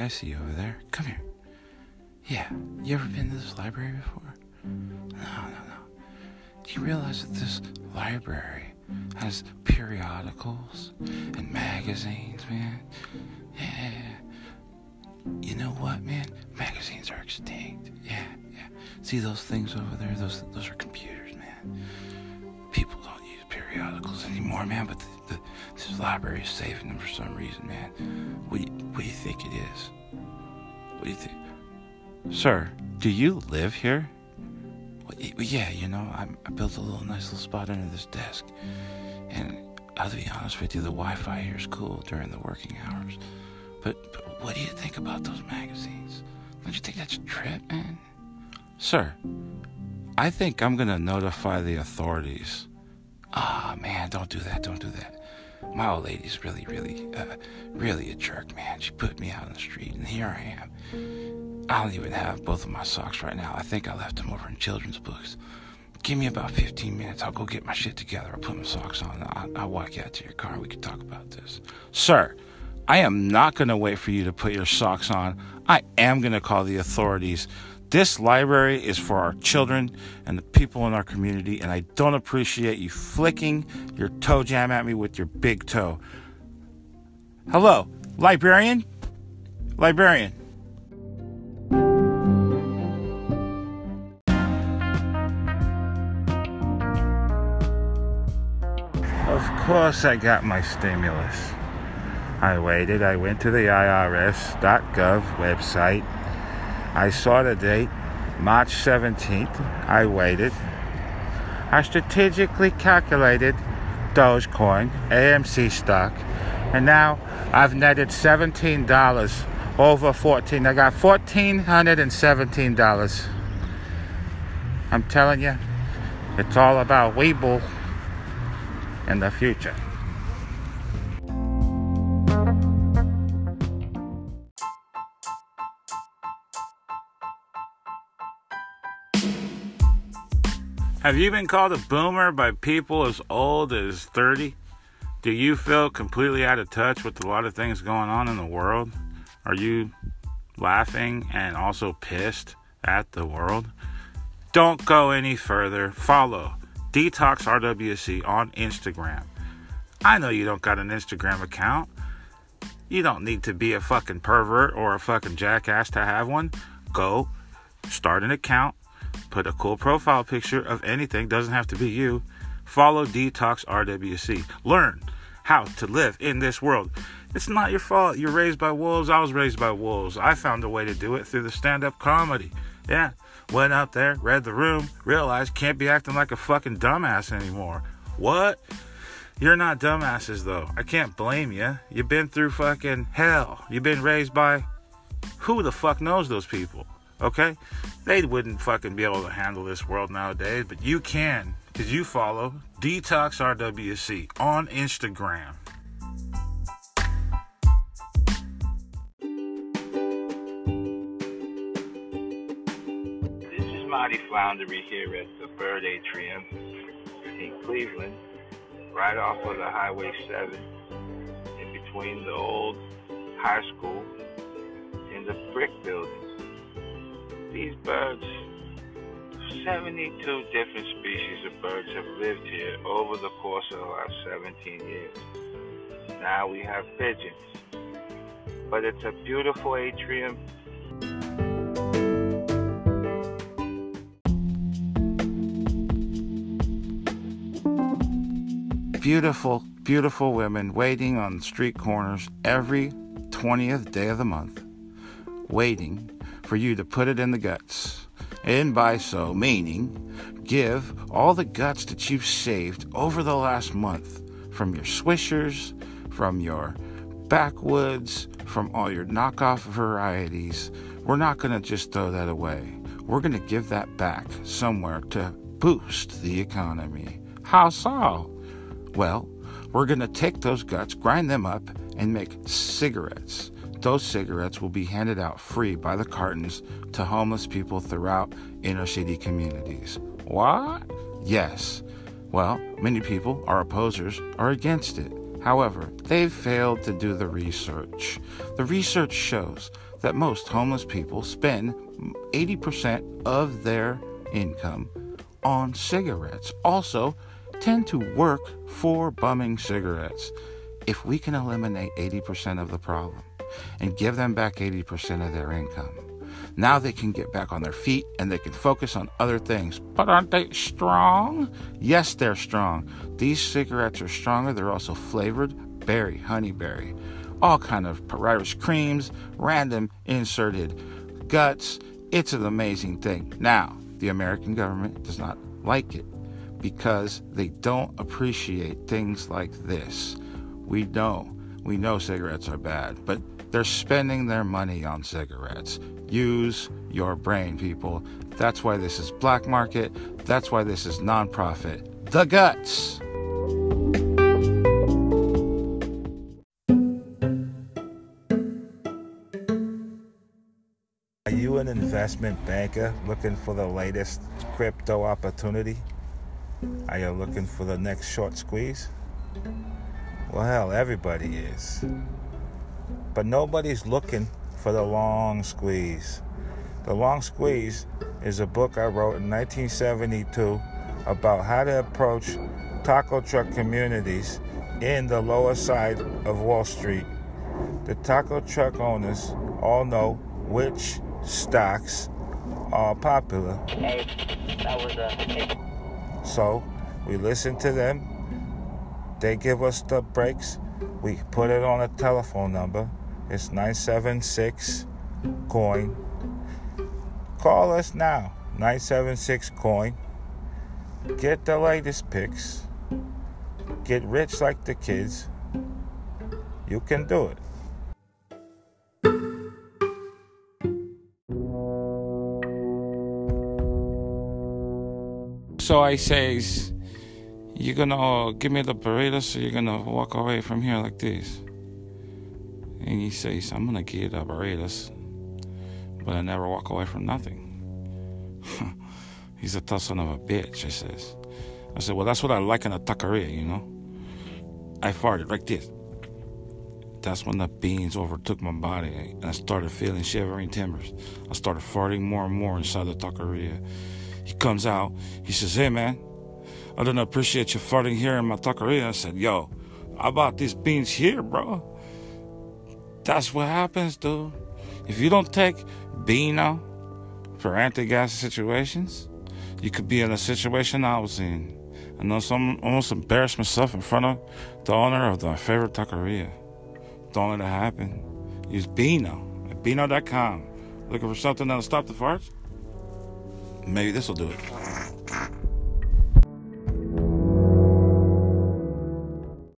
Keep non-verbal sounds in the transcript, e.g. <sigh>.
I see you over there. Come here. Yeah, you ever been to this library before? No, no, no. Do you realize that this library has periodicals and magazines, man? Yeah. You know what, man? Magazines are extinct. Yeah, yeah. See those things over there? Those those are computers, man. People don't use periodicals anymore, man. But the, the, this library is saving them for some reason, man. What do, you, what do you think it is? What do you think, sir? Do you live here? Well, yeah, you know, I, I built a little nice little spot under this desk, and I'll be honest with you, the Wi-Fi here is cool during the working hours. But, but what do you think about those magazines? Don't you think that's a trip, man? Sir, I think I'm gonna notify the authorities. Ah, oh, man, don't do that, don't do that. My old lady's really, really, uh, really a jerk, man. She put me out on the street, and here I am. I don't even have both of my socks right now. I think I left them over in children's books. Give me about 15 minutes. I'll go get my shit together. I'll put my socks on. I'll, I'll walk you out to your car. We can talk about this. Sir, I am not going to wait for you to put your socks on. I am going to call the authorities. This library is for our children and the people in our community, and I don't appreciate you flicking your toe jam at me with your big toe. Hello, librarian? Librarian. Of course, I got my stimulus. I waited. I went to the IRS.gov website. I saw the date, March 17th. I waited. I strategically calculated Dogecoin, AMC stock, and now I've netted $17 over 14. I got $1,417. I'm telling you, it's all about Webull in the future. Have you been called a boomer by people as old as 30? Do you feel completely out of touch with a lot of things going on in the world? Are you laughing and also pissed at the world? Don't go any further. Follow Detox RWC on Instagram. I know you don't got an Instagram account. You don't need to be a fucking pervert or a fucking jackass to have one. Go start an account Put a cool profile picture of anything, doesn't have to be you. Follow Detox RWC. Learn how to live in this world. It's not your fault. You're raised by wolves. I was raised by wolves. I found a way to do it through the stand up comedy. Yeah. Went out there, read the room, realized can't be acting like a fucking dumbass anymore. What? You're not dumbasses though. I can't blame you. You've been through fucking hell. You've been raised by who the fuck knows those people? Okay? They wouldn't fucking be able to handle this world nowadays, but you can because you follow Detox RWC on Instagram. This is Marty Floundery here at the Bird Atrium in Cleveland, right off of the Highway 7, in between the old high school and the brick building these birds, 72 different species of birds have lived here over the course of the last 17 years. Now we have pigeons. But it's a beautiful atrium. Beautiful, beautiful women waiting on street corners every 20th day of the month, waiting for you to put it in the guts. And by so meaning, give all the guts that you've saved over the last month from your swishers, from your backwoods, from all your knockoff varieties. We're not going to just throw that away. We're going to give that back somewhere to boost the economy. How so? Well, we're going to take those guts, grind them up, and make cigarettes. Those cigarettes will be handed out free by the cartons to homeless people throughout inner city communities. What? Yes. Well, many people, our opposers, are against it. However, they've failed to do the research. The research shows that most homeless people spend 80% of their income on cigarettes. Also, tend to work for bumming cigarettes. If we can eliminate 80% of the problem and give them back 80% of their income, now they can get back on their feet and they can focus on other things. But aren't they strong? Yes, they're strong. These cigarettes are stronger. They're also flavored berry, honeyberry, all kind of Irish creams, random inserted guts. It's an amazing thing. Now, the American government does not like it because they don't appreciate things like this. We know, we know cigarettes are bad, but they're spending their money on cigarettes. Use your brain, people. That's why this is black market. That's why this is nonprofit. The guts. Are you an investment banker looking for the latest crypto opportunity? Are you looking for the next short squeeze? Well, hell, everybody is. But nobody's looking for the long squeeze. The long squeeze is a book I wrote in 1972 about how to approach taco truck communities in the lower side of Wall Street. The taco truck owners all know which stocks are popular. Hey, was a. So we listen to them. They give us the breaks. We put it on a telephone number. It's 976 coin. Call us now. 976 coin. Get the latest picks. Get rich like the kids. You can do it. So I says, you're gonna uh, give me the burritos, or you're gonna walk away from here like this. And he says, I'm gonna you the burritos, but I never walk away from nothing. <laughs> He's a tough son of a bitch, I says. I said, well, that's what I like in a taqueria, you know? I farted like this. That's when the beans overtook my body and I started feeling shivering timbers. I started farting more and more inside the taqueria. He comes out, he says, hey man, I don't appreciate you farting here in my taqueria. I said, yo, I bought these beans here, bro. That's what happens, dude. If you don't take Beano for anti-gas situations, you could be in a situation I was in. I know some almost embarrassed myself in front of the owner of my favorite taqueria. Don't let it happen. Use Beano at Beano.com. Looking for something that'll stop the farts? Maybe this will do it.